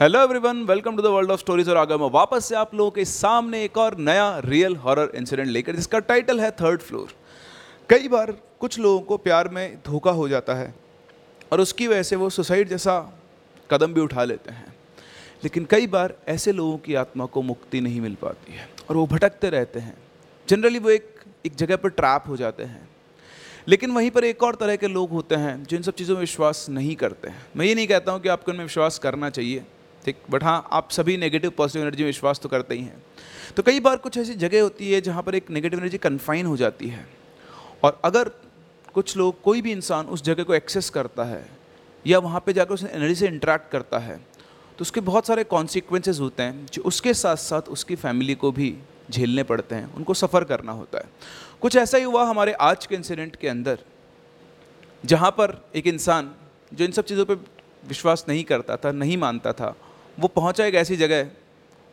Hello everyone welcome to the world of stories और आगे मैं वापस से आप लोगों के सामने एक और नया रियल हॉरर इंसिडेंट लेकर, जिसका टाइटल है थर्ड फ्लोर कई बार कुछ लोगों को प्यार में धोखा हो जाता है और उसकी वजह से वो सुसाइड जैसा कदम भी उठा लेते हैं। लेकिन कई बार ऐसे लोगों की आत्मा को मुक्ति नहीं मिल पाती है और वो भटकते रहते हैं। जनरली वो एक एक जगह पर ट्रैप हो जाते हैं। लेकिन वहीं पर एक और तरह के लोग होते हैं जो इन सब चीज़ों में विश्वास नहीं करते हैं। मैं ये नहीं कहता हूँ कि आपको इनमें विश्वास करना चाहिए। ठीक? बट हाँ आप सभी नेगेटिव पॉजिटिव एनर्जी में विश्वास तो करते ही हैं। तो कई बार कुछ ऐसी जगह होती है जहाँ पर एक नेगेटिव एनर्जी कन्फाइन हो जाती है। और अगर कुछ लोग, कोई भी इंसान उस जगह को एक्सेस करता है, या वहाँ पे जाकर उस एनर्जी से इंटरेक्ट करता है तो उसके बहुत सारे कॉन्सिक्वेंसेज होते हैं, जो उसके साथ साथ उसकी फैमिली को भी झेलने पड़ते हैं। उनको सफ़र करना होता है। कुछ ऐसा ही हुआ हमारे आज के इंसिडेंट के अंदर, जहाँ पर एक इंसान, जो इन सब चीज़ों पे विश्वास नहीं करता था, नहीं मानता था वो पहुँचा एक ऐसी जगह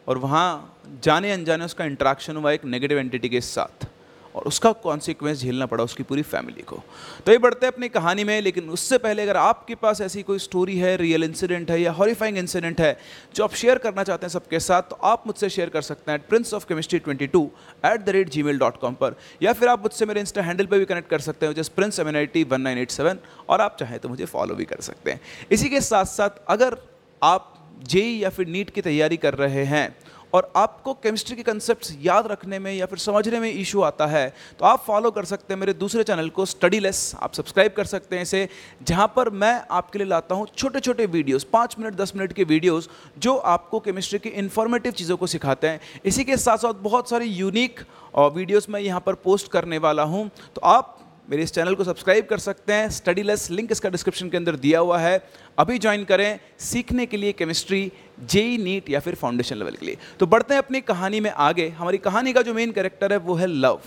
और वहाँ जाने अनजाने उसका इंट्रैक्शन हुआ एक नेगेटिव एंटिटी के साथ और उसका कॉन्सिक्वेंस झेलना पड़ा उसकी पूरी फैमिली को। तो ये बढ़ते हैं अपनी कहानी में, लेकिन उससे पहले अगर आपके पास ऐसी कोई स्टोरी है रियल इंसिडेंट है या हॉरीफाइंग इंसिडेंट है जो आप शेयर करना चाहते हैं सबके साथ तो आप मुझसे शेयर कर सकते हैं prince of chemistry twenty two at the rate Gmail dot com पर, या फिर आप मुझसे मेरे इंस्टा हैंडल पर भी कनेक्ट कर सकते हैं just prince M N I T one nine eight seven और आप चाहें तो मुझे फॉलो भी कर सकते हैं। इसी के साथ साथ अगर आप जेई या फिर नीट की तैयारी कर रहे हैं। और आपको केमिस्ट्री के कंसेप्ट याद रखने में या फिर समझने में इशू आता है तो आप फॉलो कर सकते हैं मेरे दूसरे चैनल को स्टडी लेस आप सब्सक्राइब कर सकते हैं इसे, जहाँ पर मैं आपके लिए लाता हूँ छोटे छोटे वीडियोस पाँच मिनट, दस मिनट के वीडियोस जो आपको केमिस्ट्री की इन्फॉर्मेटिव चीज़ों को सिखाते हैं। इसी के साथ साथ बहुत सारी यूनिक वीडियोज़ मैं यहाँ पर पोस्ट करने वाला हूँ। तो आप मेरे इस चैनल को सब्सक्राइब कर सकते हैं। स्टडी लेस लिंक इसका डिस्क्रिप्शन के अंदर दिया हुआ है। अभी ज्वाइन करें सीखने के लिए केमिस्ट्री जेई नीट या फिर फाउंडेशन लेवल के लिए। तो बढ़ते हैं अपनी कहानी में आगे। हमारी कहानी का जो मेन कैरेक्टर है वो है लव।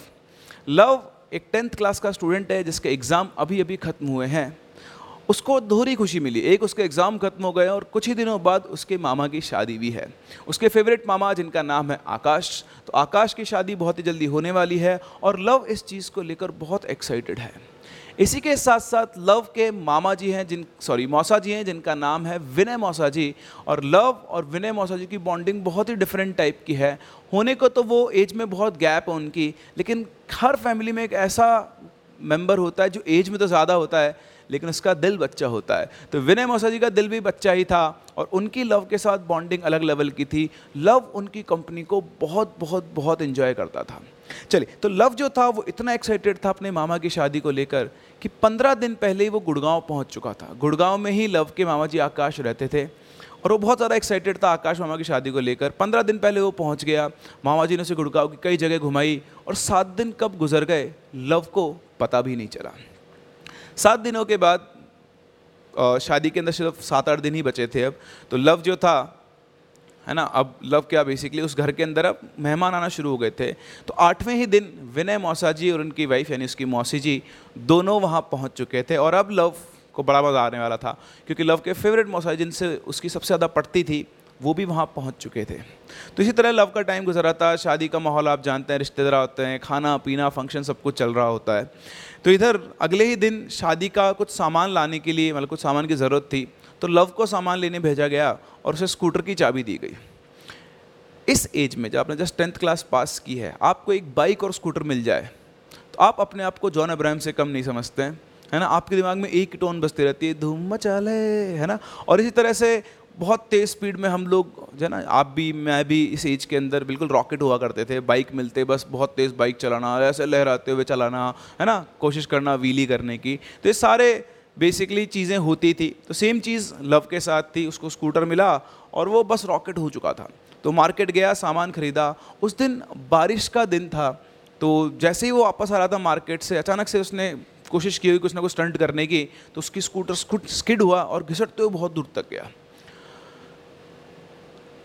लव एक टेंथ क्लास का स्टूडेंट है जिसके एग्ज़ाम अभी अभी ख़त्म हुए हैं। उसको दोहरी खुशी मिली। एक उसके एग्ज़ाम खत्म हो गए और कुछ ही दिनों बाद उसके मामा की शादी भी है। उसके फेवरेट मामा, जिनका नाम है आकाश तो आकाश की शादी बहुत ही जल्दी होने वाली है और लव इस चीज़ को लेकर बहुत एक्साइटेड है। इसी के साथ साथ लव के मामा जी हैं, जिन सॉरी मौसा जी हैं, जिनका नाम है विनय मौसा जी। और लव और विनय मौसा जी की बॉन्डिंग बहुत ही डिफरेंट टाइप की है। होने को तो वो एज में बहुत गैप है उनकी, लेकिन हर फैमिली में एक ऐसा मेंबर होता है जो एज में तो ज़्यादा होता है। लेकिन उसका दिल बच्चा होता है। तो विनय मौसा जी का दिल भी बच्चा ही था और उनकी लव के साथ बॉन्डिंग अलग लेवल की थी। लव उनकी कंपनी को बहुत बहुत बहुत इन्जॉय करता था। चलिए तो लव जो था वो इतना एक्साइटेड था अपने मामा की शादी को लेकर कि पंद्रह दिन पहले ही वो गुड़गांव पहुँच चुका था। गुड़गांव में ही लव के मामा जी आकाश रहते थे और वो बहुत ज़्यादा एक्साइटेड था आकाश मामा की शादी को लेकर। पंद्रह दिन पहले वो पहुँच गया। मामा जी ने उसे गुड़गांव की कई जगह घुमाई और सात दिन कब गुजर गए लव को पता भी नहीं चला। सात दिनों के बाद शादी के अंदर सिर्फ़ सात आठ दिन ही बचे थे अब। तो लव जो था, है ना, अब लव क्या बेसिकली उस घर के अंदर अब मेहमान आना शुरू हो गए थे। तो आठवें ही दिन विनय मौसा जी और उनकी वाइफ यानी उसकी मौसी जी दोनों वहाँ पहुँच चुके थे और अब लव को बड़ा मज़ा आने वाला था, क्योंकि लव के फेवरेट मौसा जिनसे उसकी सबसे ज़्यादा पड़ती थी, वो भी वहाँ पहुँच चुके थे। तो इसी तरह लव का टाइम गुजरा था, शादी का माहौल आप जानते हैं, रिश्तेदार होते हैं खाना पीना फ़ंक्शन सब कुछ चल रहा होता है। तो इधर अगले ही दिन शादी का कुछ सामान लाने के लिए मतलब कुछ सामान की ज़रूरत थी तो लव को सामान लेने भेजा गया और उसे स्कूटर की चाबी दी गई। इस एज में जब आपने जस्ट टेंथ क्लास पास की है, आपको एक बाइक और स्कूटर मिल जाए तो आप अपने आप को जॉन अब्राहम से कम नहीं समझते हैं। है ना? आपके दिमाग में एक टोन बजती रहती है, धूम मचा ले है ना? और इसी तरह से बहुत तेज़ स्पीड में हम लोग जो है ना? आप भी, मैं भी इस एज के अंदर बिल्कुल रॉकेट हुआ करते थे, बाइक मिलते, बस बहुत तेज़ बाइक चलाना, ऐसे लहराते हुए चलाना, है ना? कोशिश करना व्हीली करने की। तो ये सारे बेसिकली चीज़ें होती थी। तो सेम चीज़ लव के साथ थी, उसको स्कूटर मिला और वो बस रॉकेट हो चुका था। तो मार्केट गया, सामान खरीदा। उस दिन बारिश का दिन था तो जैसे ही वो वापस आ रहा था मार्केट से, अचानक से उसने कोशिश की हुई कुछ ना कुछ स्टंट करने की तो उसकी स्कूटर स्कूट स्किड हुआ और घिसटते हुए बहुत दूर तक गया।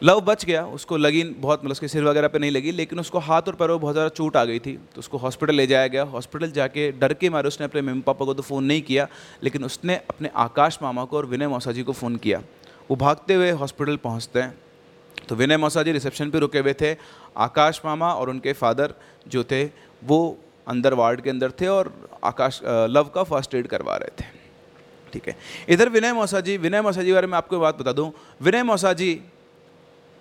लव बच गया, उसको लगी बहुत मतलब उसके सिर वगैरह पे नहीं लगी, लेकिन उसको हाथ और पैरों में बहुत ज़्यादा चोट आ गई थी तो उसको हॉस्पिटल ले जाया गया। हॉस्पिटल जाके डर के मारे उसने अपने मम्मी पापा को तो फ़ोन नहीं किया, लेकिन उसने अपने आकाश मामा को और विनय मौसा जी को फ़ोन किया। वो भागते हुए हॉस्पिटल पहुँचते हैं। तो विनय मौसा जी रिसेप्शन पर रुके हुए थे। आकाश मामा और उनके फादर जो थे, वो अंदर वार्ड के अंदर थे और आकाश लव का फ़र्स्ट एड करवा रहे थे। ठीक है? इधर विनय मौसा जी, विनय मौसा जी के बारे में आपको बात बता दूँ। विनय मौसा जी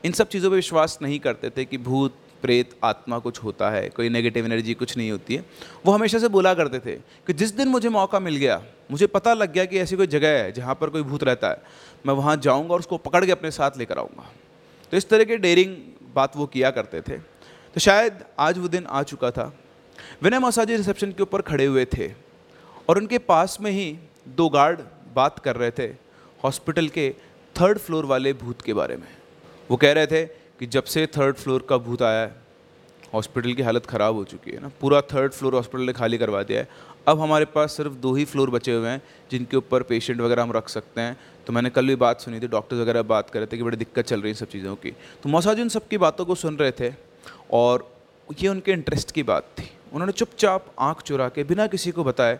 इन सब चीज़ों पे विश्वास नहीं करते थे कि भूत, प्रेत, आत्मा कुछ होता है, कोई नेगेटिव एनर्जी कुछ नहीं होती है। वो हमेशा से बोला करते थे कि जिस दिन मुझे मौका मिल गया, मुझे पता लग गया कि ऐसी कोई जगह है जहाँ पर कोई भूत रहता है, मैं वहाँ जाऊँगा और उसको पकड़ के अपने साथ लेकर आऊँगा। तो इस तरह के डेयरिंग बात वो किया करते थे। तो शायद आज वो दिन आ चुका था विनय मौसाजी रिसेप्शन के ऊपर खड़े हुए थे और उनके पास में ही दो गार्ड बात कर रहे थे हॉस्पिटल के थर्ड फ्लोर वाले भूत के बारे में। वो कह रहे थे कि जब से थर्ड फ्लोर का भूत आया है, हॉस्पिटल की हालत ख़राब हो चुकी है ना, पूरा थर्ड फ्लोर हॉस्पिटल ने खाली करवा दिया है। अब हमारे पास सिर्फ़ दो ही फ्लोर बचे हुए हैं जिनके ऊपर पेशेंट वगैरह हम रख सकते हैं। तो मैंने कल भी बात सुनी थी, डॉक्टर्स वगैरह बात कर रहे थे कि बड़ी दिक्कत चल रही है सब चीज़ों की। तो मौसाजी उन सबकी बातों को सुन रहे थे और ये उनके इंटरेस्ट की बात थी। उन्होंने चुपचाप आँख चुरा के बिना किसी को बताए,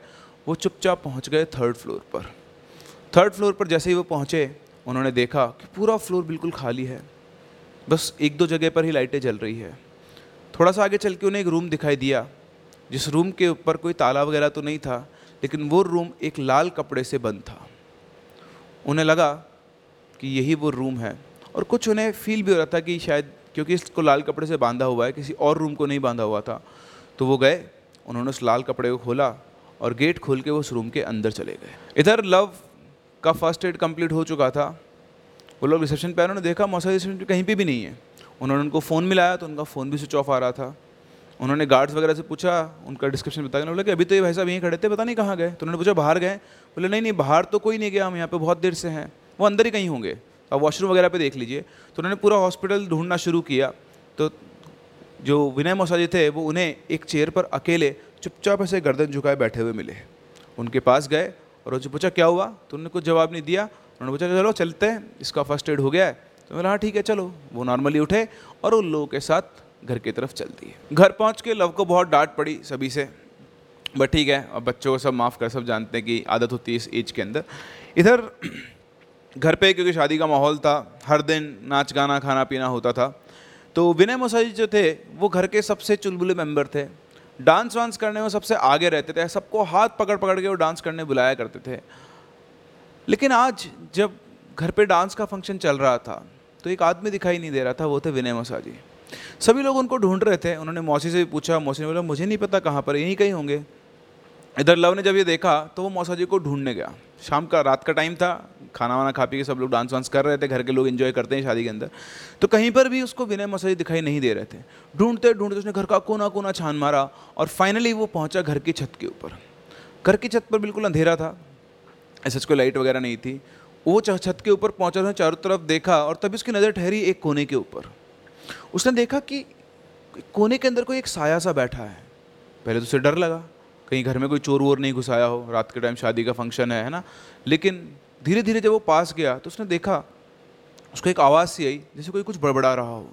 वो चुपचाप पहुँच गए थर्ड फ्लोर पर। थर्ड फ्लोर पर जैसे ही वो पहुँचे, उन्होंने देखा कि पूरा फ्लोर बिल्कुल खाली है। बस एक दो जगह पर ही लाइटें जल रही है। थोड़ा सा आगे चल के उन्हें एक रूम दिखाई दिया, जिस रूम के ऊपर कोई ताला वगैरह तो नहीं था, लेकिन वो रूम एक लाल कपड़े से बंद था। उन्हें लगा कि यही वो रूम है, और कुछ उन्हें फील भी हो रहा था कि शायद, क्योंकि इसको लाल कपड़े से बांधा हुआ है, किसी और रूम को नहीं बांधा हुआ था। तो वो गए, उन्होंने उस लाल कपड़े को खोला और गेट खोल के वो उस रूम के अंदर चले गए। इधर लव का फ़र्स्ट एड कंप्लीट हो चुका था। वो लोग रिसेप्शन पे उन्होंने देखा, मौसा रिसेप्शन कहीं पे भी नहीं है। उन्होंने उनको फ़ोन मिलाया तो उनका फ़ोन भी स्विच ऑफ़ आ रहा था। उन्होंने गार्ड्स वगैरह से पूछा, उनका डिस्क्रिप्शन बताया बोले कि अभी तो ये भाई साहब यहीं खड़े थे, पता नहीं कहाँ गए। तो उन्होंने पूछा, बाहर गए? बोले, नहीं नहीं, बाहर तो कोई नहीं गया, हम यहाँ पे बहुत देर से हैं। वो अंदर ही कहीं होंगे। अब वॉशरूम वगैरह पे देख लीजिए। तो उन्होंने पूरा हॉस्पिटल ढूंढना शुरू किया। तो जो विनय मौसा जी थे, वो उन्हें एक चेयर पर अकेले चुपचाप ऐसे गर्दन झुकाए बैठे हुए मिले। उनके पास गए और उनसे पूछा, क्या हुआ? तो उन्होंने कुछ जवाब नहीं दिया? उन्होंने पूछा, चलो, चलते हैं। इसका फ़र्स्ट एड हो गया है। तो बोला हाँ ठीक है, चलो। वो नॉर्मली उठे और उन लोगों के साथ घर की तरफ़ चल दिए घर पहुँच के लव को बहुत डांट पड़ी सभी से। बट ठीक है, अब बच्चों को सब माफ़ कर, सब जानते हैं कि आदत होती है इस एज के अंदर। इधर घर पे, क्योंकि शादी का माहौल था, हर दिन नाच गाना, खाना पीना होता था तो विनय मोसाजी जो थे, वो घर के सबसे चुलबुले मेंबर थे। डांस वांस करने में सबसे आगे रहते थे। सबको हाथ पकड़ पकड़ के वो डांस करने बुलाया करते थे। लेकिन आज जब घर पे डांस का फ़ंक्शन चल रहा था तो एक आदमी दिखाई नहीं दे रहा था, वो थे विनय मौसा जी। सभी लोग उनको ढूंढ रहे थे। उन्होंने मौसी से भी पूछा, मौसी ने बोला, मुझे नहीं पता कहाँ पर यहीं कहीं होंगे। इधर लव ने जब ये देखा तो वो मौसा जी को ढूँढने गया। शाम का, रात का टाइम था। खाना वाना खा पी के सब लोग डांस वांस कर रहे थे, घर के लोग इन्जॉय करते हैं शादी के अंदर। तो कहीं पर भी उसको विनय मौसा दिखाई नहीं दे रहे थे। ढूंढते ढूंढते उसने घर का कोना कोना छान मारा और फाइनली वो पहुँचा घर की छत के ऊपर। घर की छत पर बिल्कुल अंधेरा था। ऐसे कोई लाइट वगैरह नहीं थी। वो छत के ऊपर पहुँचा, उसने चारों तरफ़ देखा और तभी उसकी नज़र ठहरी एक कोने के ऊपर। उसने देखा कि कोने के अंदर कोई एक साया सा बैठा है। पहले तो उसे डर लगा, कहीं घर में कोई चोर वोर नहीं घुसाया हो, रात के टाइम शादी का फ़ंक्शन है है ना? लेकिन धीरे धीरे जब वो पास गया तो उसने देखा उसको एक आवाज़ सी आई जैसे कोई कुछ बड़बड़ा रहा हो।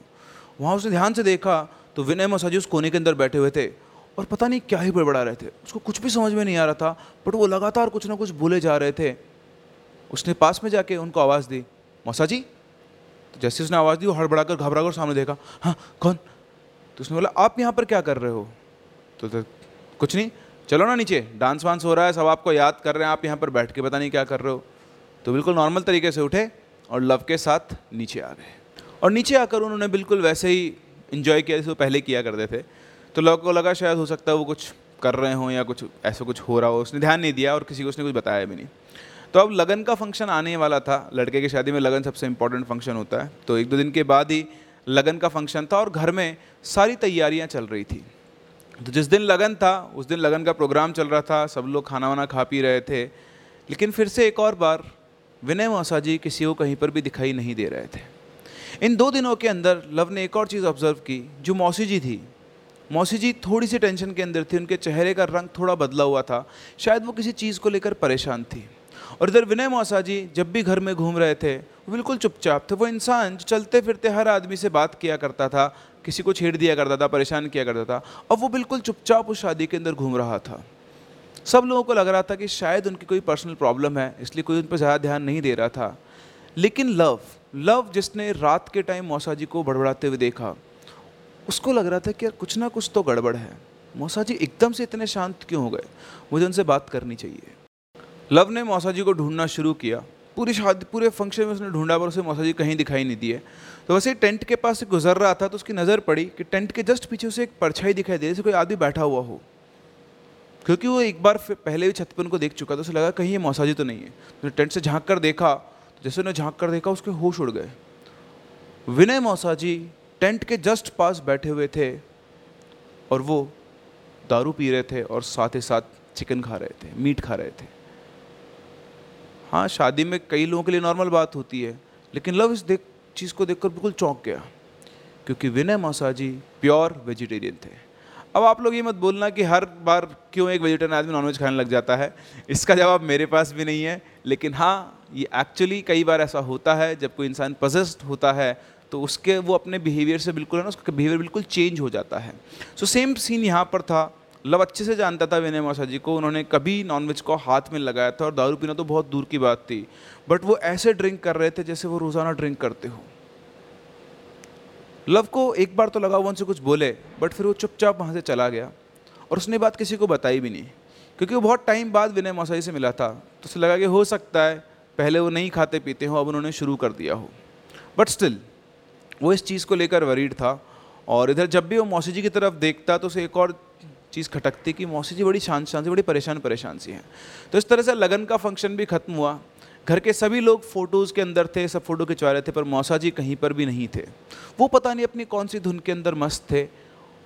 वहाँ उसने ध्यान से देखा तो विनय मसाजी उस कोने के अंदर बैठे हुए थे और पता नहीं क्या ही बड़बड़ा रहे थे। उसको कुछ भी समझ में नहीं आ रहा था बट वो लगातार कुछ ना कुछ बोले जा रहे थे। उसने पास में जाके उनको आवाज़ दी मौसा जी तो जैसे उसने आवाज़ दी वो हड़बड़ा कर घबरा कर सामने देखा हाँ कौन? तो उसने बोला आप यहाँ पर क्या कर रहे हो? तो, तो कुछ नहीं चलो ना नीचे डांस वांस हो रहा है सब आपको याद कर रहे हैं आप यहाँ पर बैठ के पता नहीं क्या कर रहे हो। तो बिल्कुल नॉर्मल तरीके से उठे और लव के साथ नीचे आ गए। और नीचे आकर उन्होंने बिल्कुल वैसे ही इन्जॉय किया, जैसे वो पहले किया करते थे। तो लव को लगा शायद हो सकता है वो कुछ कर रहे हों या कुछ ऐसा कुछ हो रहा हो, उसने ध्यान नहीं दिया और किसी को उसने कुछ बताया भी नहीं। तो अब लगन का फ़ंक्शन आने वाला था, लड़के की शादी में लगन सबसे इंपॉर्टेंट फ़ंक्शन होता है। तो एक दो दिन के बाद ही लगन का फ़ंक्शन था और घर में सारी तैयारियाँ चल रही थी। तो जिस दिन लगन था, उस दिन लगन का प्रोग्राम चल रहा था, सब लोग खाना वाना खा पी रहे थे। लेकिन फिर से एक और बार विनय मौसा जी किसी को कहीं पर भी दिखाई नहीं दे रहे थे। इन दो दिनों के अंदर लव ने एक और चीज़ ऑब्ज़र्व की, जो मौसी जी थी। मौसी जी थोड़ी सी टेंशन के अंदर थी, उनके चेहरे का रंग थोड़ा बदला हुआ था, शायद वो किसी चीज़ को लेकर परेशान थी। और इधर विनय मौसा जी जब भी घर में घूम रहे थे, वो बिल्कुल चुपचाप थे, वो इंसान जो चलते फिरते हर आदमी से बात किया करता था, किसी को छेड़ दिया करता था, परेशान किया करता था, अब वो बिल्कुल चुपचाप उस शादी के अंदर घूम रहा था। सब लोगों को लग रहा था कि शायद उनकी कोई पर्सनल प्रॉब्लम है, इसलिए कोई उन पर ज़्यादा ध्यान नहीं दे रहा था। लेकिन लव लव जिसने रात के टाइम मौसा जी को बड़बड़ाते हुए देखा, उसको लग रहा था कि यार कुछ ना कुछ तो गड़बड़ है। मौसा जी एकदम से इतने शांत क्यों हो गए? मुझे उनसे बात करनी चाहिए। लव ने मौसा जी को ढूंढना शुरू किया। पूरी शादी, पूरे फ़ंक्शन में उसने ढूंढा, पर उसे मौसा जी कहीं दिखाई नहीं दिए। तो वैसे टेंट के पास से गुजर रहा था तो उसकी नज़र पड़ी कि टेंट के जस्ट पीछे उसे एक परछाई दिखाई दे जैसे कोई आदमी बैठा हुआ हो। क्योंकि वो एक बार पहले भी छत पर उनको देख चुका था, उसे लगा कहीं ये मौसा जी तो नहीं है। तो टेंट से झाँक कर देखा तो जैसे उन्हें झाँक कर देखा, उसके होश उड़ गए। विनय मौसा जी टेंट के जस्ट पास बैठे हुए थे और वो दारू पी रहे थे और साथ ही साथ चिकन खा रहे थे, मीट खा रहे थे। हाँ शादी में कई लोगों के लिए नॉर्मल बात होती है, लेकिन लव इस देख, चीज़ को देखकर बिल्कुल चौंक गया, क्योंकि विनय मौसा जी प्योर वेजिटेरियन थे। अब आप लोग ये मत बोलना कि हर बार क्यों एक वेजिटेरियन आदमी नॉनवेज खाने लग जाता है? इसका जवाब मेरे पास भी नहीं है, लेकिन हाँ ये एक्चुअली कई बार ऐसा होता है, जब कोई इंसान पजेस्ट होता है तो उसके वो अपने बिहेवियर से बिल्कुल है ना, उसका बिहेवियर बिल्कुल चेंज हो जाता है। सो सेम सीन यहाँ पर था। लव अच्छे से जानता था विनय मौसा जी को, उन्होंने कभी नॉनवेज को हाथ में लगाया था और दारू पीना तो बहुत दूर की बात थी। बट वो ऐसे ड्रिंक कर रहे थे जैसे वो रोज़ाना ड्रिंक करते हो। लव को एक बार तो लगा वो उनसे कुछ बोले बट फिर वो चुपचाप वहाँ से चला गया। और उसने बात किसी को बताई भी नहीं, क्योंकि वो बहुत टाइम बाद विनय मौसा जी से मिला था। तो उसे लगा कि हो सकता है, पहले वो नहीं खाते पीते हो, अब उन्होंने शुरू कर दिया हो। बट स्टिल वो इस चीज़ को लेकर वरीड था। और इधर जब भी वो मौसी जी की तरफ़ देखता तो उसे एक और चीज़ खटकती कि मौसी जी बड़ी शांत शांत बड़ी परेशान परेशान सी हैं। तो इस तरह से लगन का फ़ंक्शन भी ख़त्म हुआ। घर के सभी लोग फ़ोटोज़ के अंदर थे, सब फ़ोटो खिंचवा रहे थे, पर मौसा जी कहीं पर भी नहीं थे। वो पता नहीं अपनी कौन सी धुन के अंदर मस्त थे,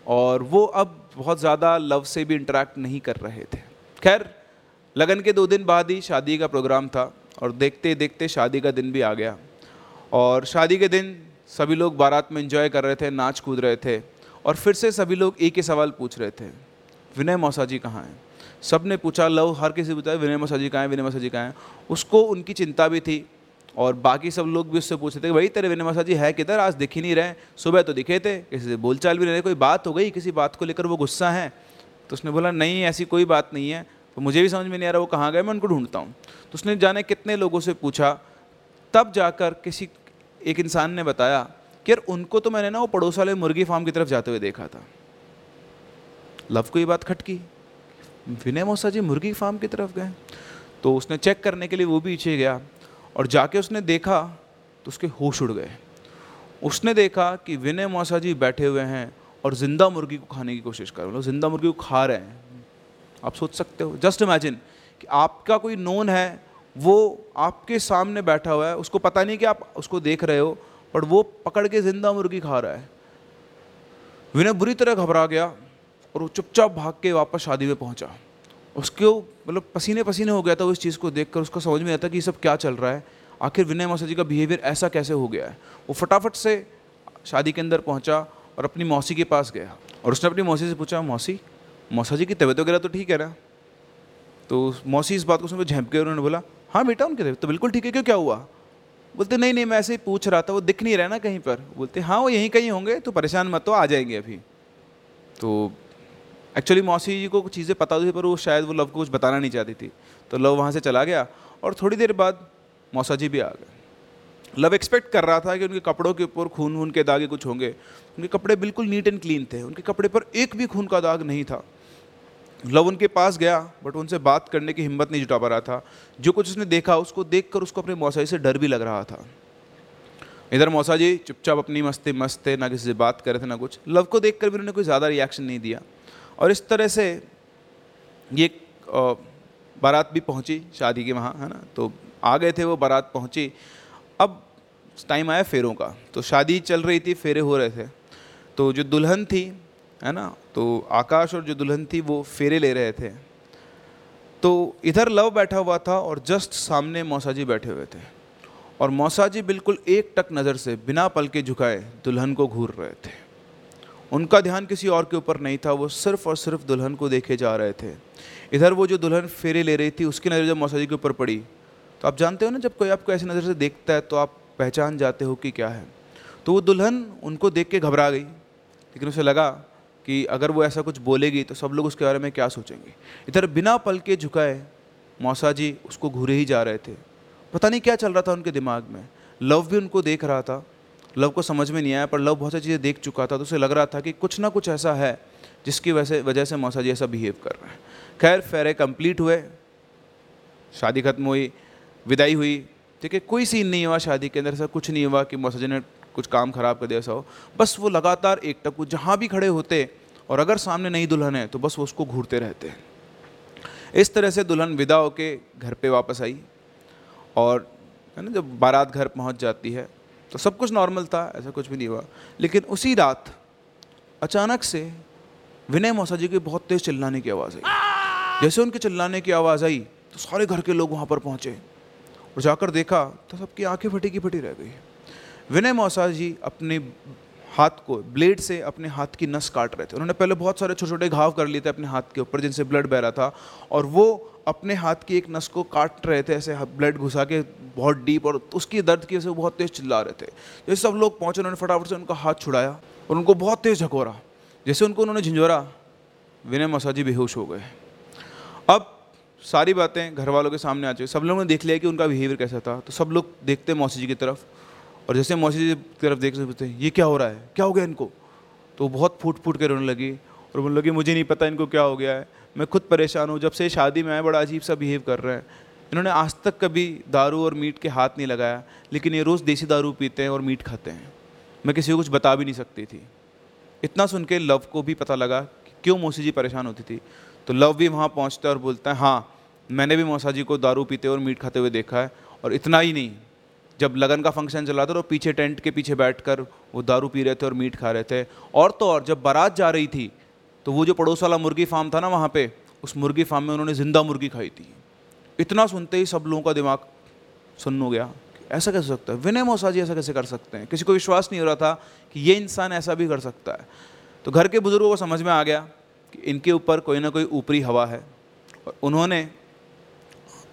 और वो अब बहुत ज़्यादा लव से भी इंटरेक्ट नहीं कर रहे थे। खैर, लगन के दो दिन बाद ही शादी का प्रोग्राम था, और देखते देखते शादी का दिन भी आ गया। और शादी के दिन सभी लोग बारात में इंजॉय कर रहे थे, नाच कूद रहे थे, और फिर से सभी लोग एक ही सवाल पूछ रहे थे, विनय मौसा जी कहाँ हैं? सबने पूछा, लव, हर किसी पूछा विनय मौसा जी कहाँ हैं, विनय मौसा जी कहाँ हैं? उसको उनकी चिंता भी थी और बाकी सब लोग भी उससे पूछ रहे थे, भाई, तेरे विनय मौसा जी है किधर? आज दिख ही नहीं रहे सुबह तो दिखे थे, किसी से बोलचाल भी नहीं रहे, कोई बात हो गई? किसी बात को लेकर वो गुस्सा है? तो उसने बोला, नहीं, ऐसी कोई बात नहीं है। तो मुझे भी समझ में नहीं आ रहा, वो कहाँ गए, मैं उनको ढूंढता हूँ। तो उसने जाने कितने लोगों से पूछा, तब जाकर किसी एक इंसान ने बताया कि यार, उनको तो मैंने ना वो पड़ोस वाले मुर्गी फार्म की तरफ़ जाते हुए देखा था। लव को ये बात खटकी। विनय मौसा जी मुर्गी फार्म की तरफ़ गए तो उसने चेक करने के लिए वो भी पीछे गया और जाके उसने देखा तो उसके होश उड़ गए। उसने देखा कि विनय मौसा जी बैठे हुए हैं और ज़िंदा मुर्गी को खाने की कोशिश कर रहे हैं। ज़िंदा मुर्गी को खा रहे हैं। आप सोच सकते हो। जस्ट इमेजिन कि आपका कोई नोन है, वो आपके सामने बैठा हुआ है, उसको पता नहीं कि आप उसको देख रहे हो पर वो पकड़ के ज़िंदा मुर्गी खा रहा है। विनय बुरी तरह घबरा गया। और वो चुपचाप भाग के वापस शादी में पहुँचा। उसके मतलब पसीने पसीने हो गया था इस चीज़ को देख कर उसको समझ में आता कि ये सब क्या चल रहा है। आखिर विनय मौसा जी का बिहेवियर ऐसा कैसे हो गया है? वो फटाफट से शादी के अंदर पहुँचा और अपनी मौसी के पास गया। और उसने अपनी मौसी से पूछा, मौसी, मौसा जी की तबीयत वगैरह तो ठीक है ना? तो मौसी इस बात को सुनकर झेंप के उन्होंने बोला हाँ बेटा, उनकी तबीयत तो बिल्कुल ठीक है, क्यों, क्या हुआ? बोलते, नहीं नहीं, मैं ऐसे ही पूछ रहा था, वो दिख नहीं रहा ना कहीं पर। बोलते हाँ वो यहीं कहीं होंगे तो परेशान मत तो आ जाएँगे अभी। तो एक्चुअली मौसी जी को कुछ चीज़ें पता थी, पर वो शायद वो लव को कुछ बताना नहीं चाहती थी। तो लव वहाँ से चला गया और थोड़ी देर बाद मौसा जी भी आ गए। लव एक्सपेक्ट कर रहा था कि उनके कपड़ों के ऊपर खून वून के दागे कुछ होंगे। उनके कपड़े बिल्कुल नीट एंड क्लीन थे। उनके कपड़े पर एक भी खून का दाग नहीं था। लव उनके पास गया बट उनसे बात करने की हिम्मत नहीं जुटा पा रहा था। जो कुछ उसने देखा, उसको देखकर उसको अपने मौसा जी से डर भी लग रहा था। इधर मौसा जी चुपचाप अपनी मस्ती मस्त थे ना किसी से बात करे थे, ना कुछ। लव को देखकर भी उन्होंने कोई ज़्यादा रिएक्शन नहीं दिया। और इस तरह से ये बारात भी पहुँची शादी के वहाँ, है ना? तो आ गए थे वो, बारात पहुँची। अब टाइम आया फेरों का। तो शादी चल रही थी, फेरे हो रहे थे। तो जो दुल्हन थी, है ना? तो आकाश और जो दुल्हन थी, वो फेरे ले रहे थे। तो इधर लव बैठा हुआ था और जस्ट सामने मौसा जी बैठे हुए थे। और मौसा जी बिल्कुल एक टक नज़र से, बिना पल के झुकाए दुल्हन को घूर रहे थे। उनका ध्यान किसी और के ऊपर नहीं था, वो सिर्फ़ और सिर्फ़ दुल्हन को देखे जा रहे थे। इधर वो जो दुल्हन फेरे ले रही थी, उसकी नज़र जब मौसा जी के ऊपर पड़ी तो आप जानते हो ना, जब कोई आपको ऐसी नज़र से देखता है तो आप पहचान जाते हो कि क्या है। तो वो दुल्हन उनको देख के घबरा गई, लेकिन उसे लगा कि अगर वो ऐसा कुछ बोलेगी तो सब लोग उसके बारे में क्या सोचेंगे। इधर बिना पल के झुकाए मौसा जी उसको घूरे ही जा रहे थे। पता नहीं क्या चल रहा था उनके दिमाग में। लव भी उनको देख रहा था लव को समझ में नहीं आया, पर लव बहुत सारी चीज़ें देख चुका था तो उसे लग रहा था कि कुछ ना कुछ ऐसा है जिसकी वजह से वजह से मौसा जी ऐसा बिहेव कर रहे हैं। खैर, फेरे कंप्लीट हुए, शादी खत्म हुई, विदाई हुई। ठीक है कोई सीन नहीं हुआ शादी के अंदर, ऐसा कुछ नहीं हुआ कि मौसा जी ने कुछ काम ख़राब कर दिया, ऐसा हो। बस वो लगातार एक टकू, जहाँ भी खड़े होते और अगर सामने नई दुल्हन है तो बस वो उसको घूरते रहते हैं। इस तरह से दुल्हन विदा होके घर पे वापस आई और, है ना, जब बारात घर पहुँच जाती है तो सब कुछ नॉर्मल था, ऐसा कुछ भी नहीं हुआ। लेकिन उसी रात, अचानक से विनय मौसा जी की बहुत तेज़ चिल्लाने की आवाज़ आई। जैसे उनके चिल्लाने की आवाज़ आई तो सारे घर के लोग वहाँ पर पहुँचे और जाकर देखा तो सबकी आँखें फटी की फटी रह गई। विनय मौसा जी अपने हाथ को, ब्लेड से अपने हाथ की नस काट रहे थे। उन्होंने पहले बहुत सारे छोटे छोटे घाव कर लिए थे अपने हाथ के ऊपर, जिनसे ब्लड बह रहा था। और वो अपने हाथ की एक नस को काट रहे थे, ऐसे ब्लड घुसा के बहुत डीप और उसकी दर्द की वजह से बहुत तेज़ चिल्ला रहे थे। जैसे सब लोग पहुँचे, उन्होंने फटाफट से उनका हाथ छुड़ाया और उनको बहुत तेज़ झकोरा। जैसे उनको उन्होंने झंझोरा, विनय मौसा जी बेहोश हो गए। अब सारी बातें घर वालों के सामने आ चुकी सब लोगों ने देख लिया कि उनका बिहेवियर कैसा था। तो सब लोग देखते मौसी जी की तरफ़। और जैसे मौसी जी की तरफ़ देख सकते ये क्या हो रहा है? क्या हो गया इनको? तो बहुत फूट फूट के रोने लगी और बोलने लगी, मुझे नहीं पता इनको क्या हो गया है। मैं खुद परेशान हूँ। जब से शादी में आए, बड़ा अजीब सा बिहेव कर रहे हैं। इन्होंने आज तक कभी दारू और मीट के हाथ नहीं लगाया, लेकिन ये रोज़ देसी दारू पीते हैं और मीट खाते हैं। मैं किसी को कुछ बता भी नहीं सकती थी। इतना सुन के लव को भी पता लगा कि क्यों मौसी जी परेशान होती थी। तो लव भी वहाँ पहुँचता है और बोलता है हाँ मैंने भी मौसा जी को दारू पीते और मीट खाते हुए देखा है और इतना ही नहीं। जब लगन का फ़ंक्शन चला था तो पीछे टेंट के पीछे बैठकर वो दारू पी रहे थे और मीट खा रहे थे। और तो और, जब बारात जा रही थी तो वो जो पड़ोस वाला मुर्गी फार्म था ना वहाँ पे, उस मुर्गी फार्म में उन्होंने ज़िंदा मुर्गी खाई थी। इतना सुनते ही सब लोगों का दिमाग सुन हो गया ऐसा कैसे सकता है? विनय मौसा जी ऐसा कैसे कर सकते हैं? किसी को विश्वास नहीं हो रहा था कि ये इंसान ऐसा भी कर सकता है। तो घर के बुज़ुर्गों को समझ में आ गया कि इनके ऊपर कोई ना कोई ऊपरी हवा है। और उन्होंने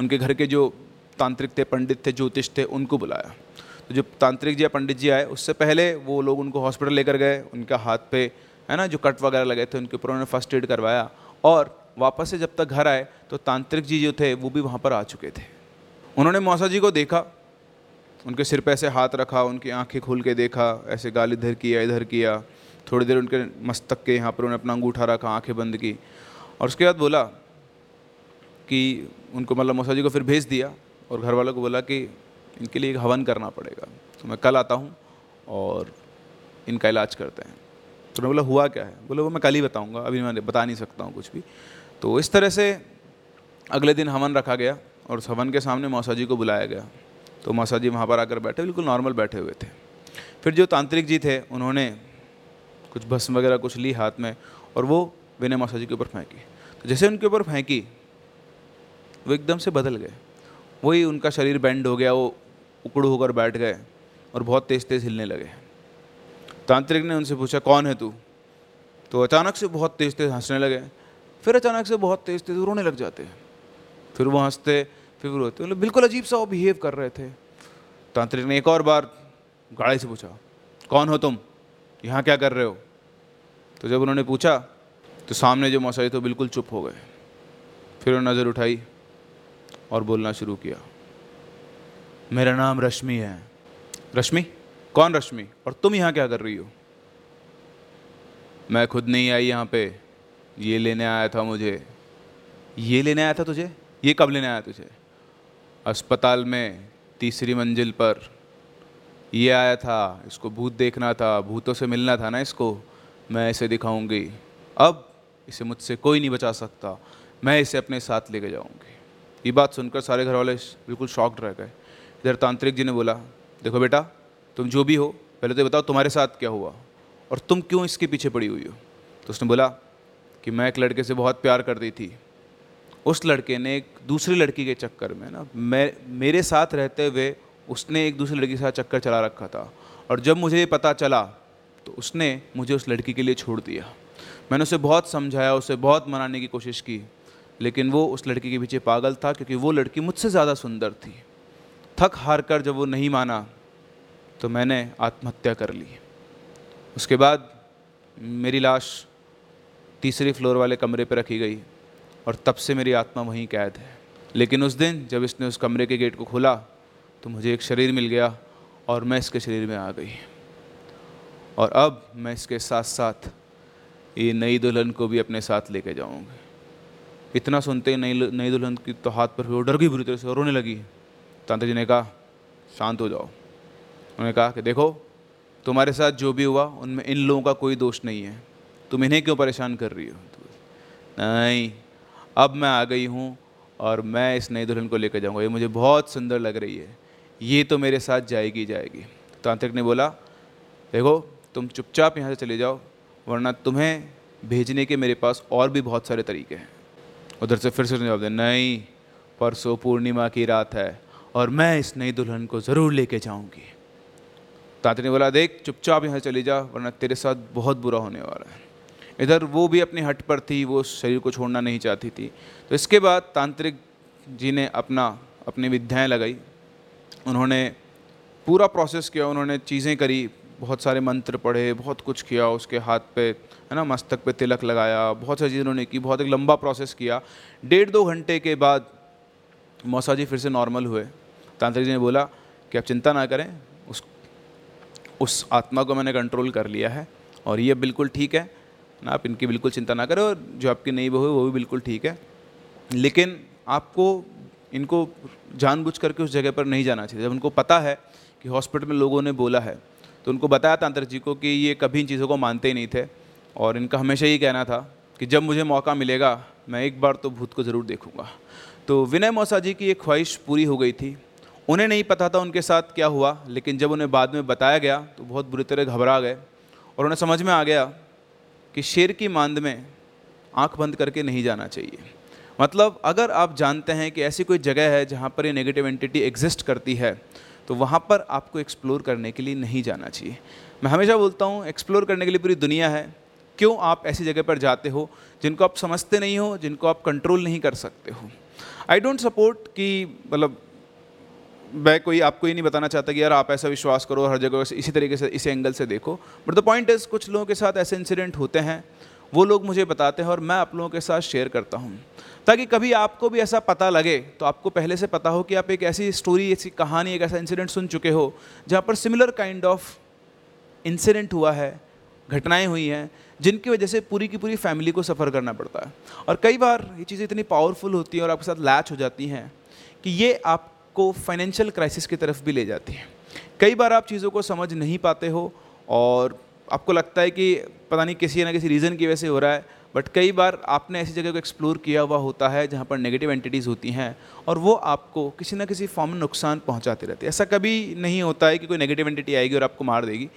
उनके घर के जो तांत्रिक थे, पंडित थे, ज्योतिष थे, उनको बुलाया। तो जो तांत्रिक जी या पंडित जी आए, उससे पहले वो लोग उनको हॉस्पिटल लेकर गए, उनका हाथ पे है ना, जो कट वगैरह लगे थे, उनके ऊपर उन्होंने फ़र्स्ट एड करवाया। और वापस से जब तक घर आए तो तांत्रिक जी जो थे, वो भी वहाँ पर आ चुके थे। उन्होंने मौसा जी को देखा। उनके सिर पे ऐसे हाथ रखा, उनकी आँखें खोल के देखा, ऐसे गाल इधर किया इधर किया। थोड़ी देर उनके मस्तक के यहाँ पर उन्होंने अपना अंगूठा रखा, आँखें बंद की। और उसके बाद बोला कि उनको मतलब मौसा जी को फिर भेज दिया और घर वालों को बोला कि इनके लिए एक हवन करना पड़ेगा। तो मैं कल आता हूँ और इनका इलाज करते हैं। तो मैं बोला, हुआ क्या है? बोले, वो मैं कल ही बताऊँगा, अभी मैं बता नहीं सकता हूँ कुछ भी। तो इस तरह से अगले दिन हवन रखा गया और उस हवन के सामने मौसा जी को बुलाया गया। तो मौसा जी वहाँ पर आकर बैठे, बिल्कुल नॉर्मल बैठे हुए थे। फिर जो तांत्रिक जी थे, उन्होंने कुछ भस्म वगैरह कुछ ली हाथ में और वो विनय मौसा जी के ऊपर फेंकी। तो जैसे उनके ऊपर फेंकी, वो एकदम से बदल गए। वही उनका शरीर बैंड हो गया, वो उकड़ होकर बैठ गए और बहुत तेज़ तेज़ हिलने लगे। तांत्रिक ने उनसे पूछा, कौन है तू? तो अचानक से बहुत तेज़ तेज़ हंसने लगे। फिर अचानक से बहुत तेज़ तेज़ रोने लग जाते फिर वो हँसते, फिर वो रोते मतलब बिल्कुल अजीब सा वो बिहेव कर रहे थे। तांत्रिक ने एक और बार गाड़ी से पूछा, कौन हो तुम? यहाँ क्या कर रहे हो? तो जब उन्होंने पूछा तो सामने जो मौसाई थे बिल्कुल चुप हो गए। फिर उन्होंने नज़र उठाई और बोलना शुरू किया, मेरा नाम रश्मि है। रश्मि? कौन रश्मि? और तुम यहाँ क्या कर रही हो? मैं खुद नहीं आई यहाँ पे। ये लेने आया था मुझे। ये लेने आया था तुझे? ये कब लेने आया तुझे? अस्पताल में, तीसरी मंजिल पर। ये आया था। इसको भूत देखना था। भूतों से मिलना था ना इसको। मैं इसे दिखाऊँगी। अब इसे मुझसे कोई नहीं बचा सकता। मैं इसे अपने साथ लेके जाऊँगी। ये बात सुनकर सारे घर वाले बिल्कुल शॉक्ड रह गए। इधर तांत्रिक जी ने बोला, देखो बेटा तुम जो भी हो, पहले तो बताओ तुम्हारे साथ क्या हुआ और तुम क्यों इसके पीछे पड़ी हुई हो? तो उसने बोला कि मैं एक लड़के से बहुत प्यार करती थी। उस लड़के ने एक दूसरी लड़की के चक्कर में ना, मैं, मेरे साथ रहते हुए उसने एक दूसरी लड़की के साथ चक्कर चला रखा था। और जब मुझे ये पता चला तो उसने मुझे उस लड़की के लिए छोड़ दिया। मैंने उसे बहुत समझाया, उसे बहुत मनाने की कोशिश की, लेकिन वो उस लड़की के पीछे पागल था क्योंकि वो लड़की मुझसे ज़्यादा सुंदर थी। थक हार कर जब वो नहीं माना तो मैंने आत्महत्या कर ली। उसके बाद मेरी लाश तीसरे फ्लोर वाले कमरे पर रखी गई और तब से मेरी आत्मा वहीं कैद है। लेकिन उस दिन जब इसने उस कमरे के गेट को खोला तो मुझे एक शरीर मिल गया और मैं इसके शरीर में आ गई। और अब मैं इसके साथ साथ ये नई दुल्हन को भी अपने साथ लेके जाऊँगी। इतना सुनते ही नई नई दुल्हन की तो हाथ पर वो डर गई बुरी तरह से रोने लगी। तांत्रिक जी ने कहा, शांत हो जाओ। उन्होंने कहा कि देखो, तुम्हारे साथ जो भी हुआ, उनमें इन लोगों का कोई दोष नहीं है। तुम इन्हें क्यों परेशान कर रही हो? नहीं, अब मैं आ गई हूँ और मैं इस नई दुल्हन को लेकर जाऊँगा। ये मुझे बहुत सुंदर लग रही है। ये तो मेरे साथ जाएगी जाएगी। तांत्रिक ने बोला, देखो, तुम चुपचाप यहाँ से चले जाओ, वरना तुम्हें भेजने के मेरे पास और भी बहुत सारे तरीके हैं। उधर से फिर से जवाब दे नहीं, परसों पूर्णिमा की रात है और मैं इस नई दुल्हन को ज़रूर लेके जाऊँगी। तांत्रिक ने बोला, देख, चुपचाप यहाँ चली जा, वरना तेरे साथ बहुत बुरा होने वाला है। इधर वो भी अपनी हट पर थी, वो शरीर को छोड़ना नहीं चाहती थी। तो इसके बाद तांत्रिक जी ने अपना, अपनी विद्याएँ लगाई। उन्होंने पूरा प्रोसेस किया, उन्होंने चीज़ें करी, बहुत सारे मंत्र पढ़े, बहुत कुछ किया, उसके हाथ पे, है ना, मस्तक पे तिलक लगाया, बहुत सारी चीज़ें उन्होंने की, बहुत एक लंबा प्रोसेस किया। डेढ़ दो घंटे के बाद मौसा जी फिर से नॉर्मल हुए। तांत्रिक जी ने बोला कि, आप चिंता ना करें उस आत्मा को मैंने कंट्रोल कर लिया है। और ये बिल्कुल ठीक है। ना आप इनकी बिल्कुल चिंता ना करें और जो आपकी नई बहू है, वो भी बिल्कुल ठीक है। लेकिन आपको, इनको जानबूझ करके उस जगह पर नहीं जाना चाहिए। जब उनको पता है कि हॉस्पिटल में लोगों ने बोला है तो उनको बताया तांत्रिक जी को कि ये कभी इन चीज़ों को मानते ही नहीं थे। और इनका हमेशा यही कहना था कि जब मुझे मौका मिलेगा, मैं एक बार तो भूत को ज़रूर देखूँगा। तो विनय मौसा जी की एक ख्वाहिश पूरी हो गई थी। उन्हें नहीं पता था उनके साथ क्या हुआ, लेकिन जब उन्हें बाद में बताया गया तो बहुत बुरी तरह घबरा गए और उन्हें समझ में आ गया कि शेर की मांद में आँख बंद करके नहीं जाना चाहिए। मतलब अगर आप जानते हैं कि ऐसी कोई जगह है जहाँ पर ये नेगेटिव एंटिटी एग्जिस्ट करती है तो वहाँ पर आपको एक्सप्लोर करने के लिए नहीं जाना चाहिए। मैं हमेशा बोलता हूँ एक्सप्लोर करने के लिए पूरी दुनिया है। क्यों आप ऐसी जगह पर जाते हो जिनको आप समझते नहीं हो, जिनको आप कंट्रोल नहीं कर सकते हो? आई डोंट सपोर्ट कि मतलब मैं कोई, आपको ये नहीं बताना चाहता कि यार आप ऐसा विश्वास करो हर जगह इसी तरीके से, इसी एंगल से देखो। बट द पॉइंट इज़ कुछ लोगों के साथ ऐसे इंसिडेंट होते हैं, वो लोग मुझे बताते हैं और मैं आप लोगों के साथ शेयर करता हूँ। ताकि कभी आपको भी ऐसा पता लगे तो आपको पहले से पता हो कि आप एक ऐसी स्टोरी ऐसी कहानी, एक ऐसा इंसिडेंट सुन चुके हो, जहाँ पर सिमिलर काइंड ऑफ़ इंसिडेंट हुआ है, घटनाएँ हुई हैं, जिनकी वजह से पूरी की पूरी फैमिली को सफ़र करना पड़ता है। और कई बार ये चीज़ें इतनी पावरफुल होती हैं और आपके साथ लैच हो जाती हैं, कि ये आपको फाइनेंशियल क्राइसिस की तरफ़ भी ले जाती है। कई बार आप चीज़ों को समझ नहीं पाते हो और आपको लगता है कि पता नहीं किसी ना किसी रीज़न की वजह से हो रहा है बट कई बार आपने ऐसी जगह को एक्सप्लोर किया हुआ होता है जहाँ पर नेगेटिव एंटिटीज़ होती हैं और वो आपको किसी ना किसी फॉर्म में नुकसान पहुँचाते रहते हैं। ऐसा कभी नहीं होता है कि कोई नेगेटिव एंटिटी आएगी और आपको मार देगी।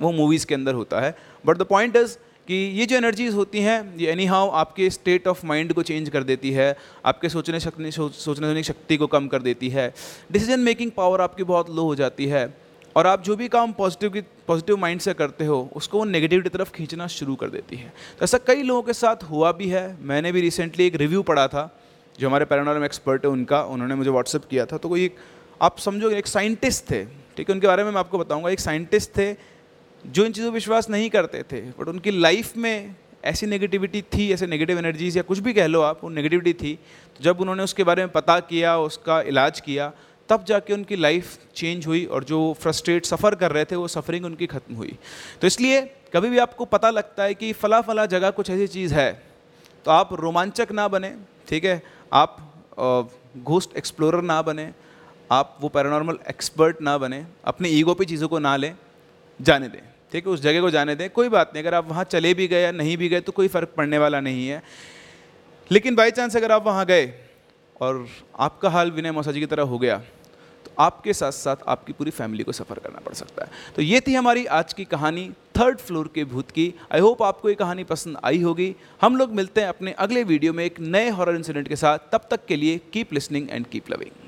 वो मूवीज़ के अंदर होता है बट द पॉइंट इज़ कि ये जो एनर्जीज़ होती हैं, ये एनी हाउ आपके स्टेट ऑफ़ माइंड को चेंज कर देती है, आपके सोचने शक्ति, सोचने की शक्ति को कम कर देती है। डिसीज़न मेकिंग पावर आपकी बहुत लो हो जाती है और आप जो भी काम पॉजिटिव की पॉजिटिव माइंड से करते हो, उसको वो नेगेटिव की तरफ़ खींचना शुरू कर देती है। तो ऐसा कई लोगों के साथ हुआ भी है। मैंने भी रिसेंटली एक रिव्यू पढ़ा था, जो हमारे पैरानॉर्म एक्सपर्ट है उनका, उन्होंने मुझे व्हाट्सअप किया था। तो कोई आप समझो एक साइंटिस्ट थे, ठीक है, उनके बारे में मैं आपको बताऊँगा। एक साइंटिस्ट थे जो इन चीज़ों पर विश्वास नहीं करते थे बट उनकी लाइफ में ऐसी नेगेटिविटी थी, ऐसे नेगेटिव एनर्जीज या कुछ भी कह लो आप, वो नेगेटिविटी थी तो जब उन्होंने उसके बारे में पता किया, उसका इलाज किया, तब जाके उनकी लाइफ चेंज हुई और जो फ्रस्ट्रेट सफ़र कर रहे थे, वो सफरिंग उनकी ख़त्म हुई। तो इसलिए कभी भी आपको पता लगता है कि फ़ला फ़ला जगह कुछ ऐसी चीज़ है तो आप रोमांचक ना बने, ठीक है? आप घोस्ट एक्सप्लोरर ना बने, आप वो पैरानॉर्मल एक्सपर्ट ना बने, अपने ईगो पे चीज़ों को ना लें। जाने दें। ठीक है, उस जगह को जाने दें। कोई बात नहीं, अगर आप वहाँ चले भी गए या नहीं भी गए तो कोई फ़र्क पड़ने वाला नहीं है। लेकिन बाई चांस अगर आप वहाँ गए और आपका हाल विनय मौसा जी की तरह हो गया तो आपके साथ साथ आपकी पूरी फैमिली को सफ़र करना पड़ सकता है। तो ये थी हमारी आज की कहानी थर्ड फ्लोर के भूत की। आई होप आपको ये कहानी पसंद आई होगी। हम लोग मिलते हैं अपने अगले वीडियो में एक नए हॉरर इंसिडेंट के साथ। तब तक के लिए keep listening and keep loving